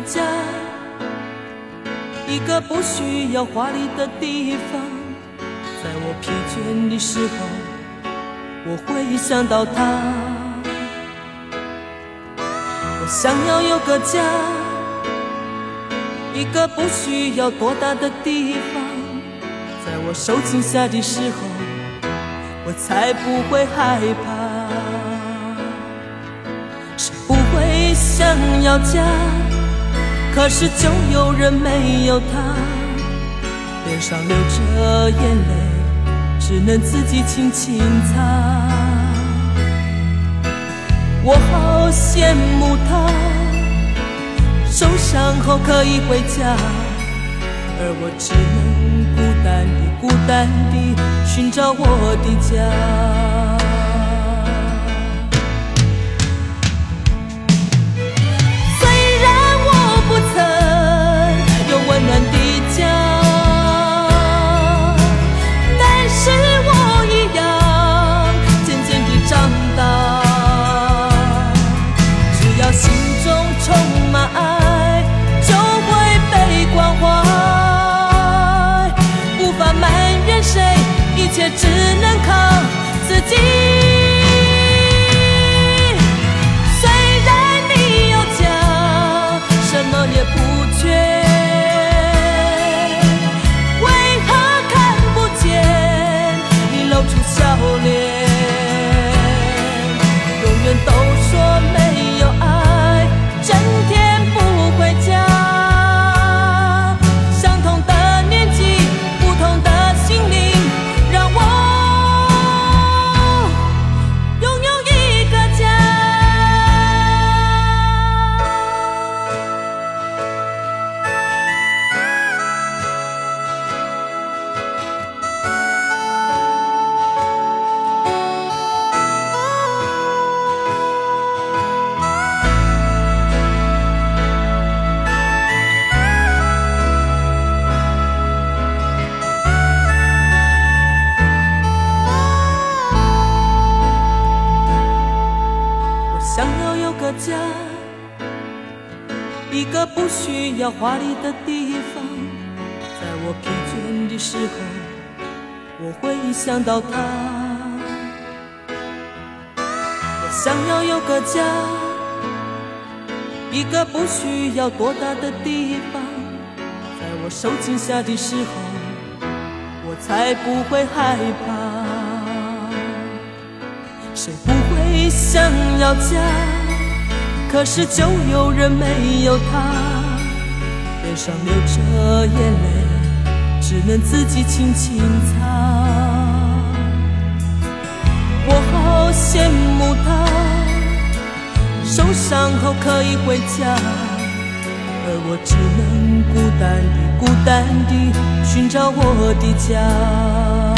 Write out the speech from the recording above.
家，一个不需要华丽的地方。在我疲倦的时候，我会想到他。我想要有个家，一个不需要多大的地方。在我受惊吓的时候，我才不会害怕。谁不会想要家，可是就有人没有他，脸上流着眼泪，只能自己轻轻擦。我好羡慕他，受伤后可以回家，而我只能孤单地、孤单地寻找我的家。谁一切只能靠自己。虽然你有家什么也不一个不需要华丽的地方，在我疲倦的时候，我会想到他。我想要有个家，一个不需要多大的地方，在我受惊吓的时候，我才不会害怕。谁不会想要家？可是就有人没有他。脸上流着眼泪，只能自己轻轻擦。我好羡慕他，受伤后可以回家，而我只能孤单地、孤单地寻找我的家。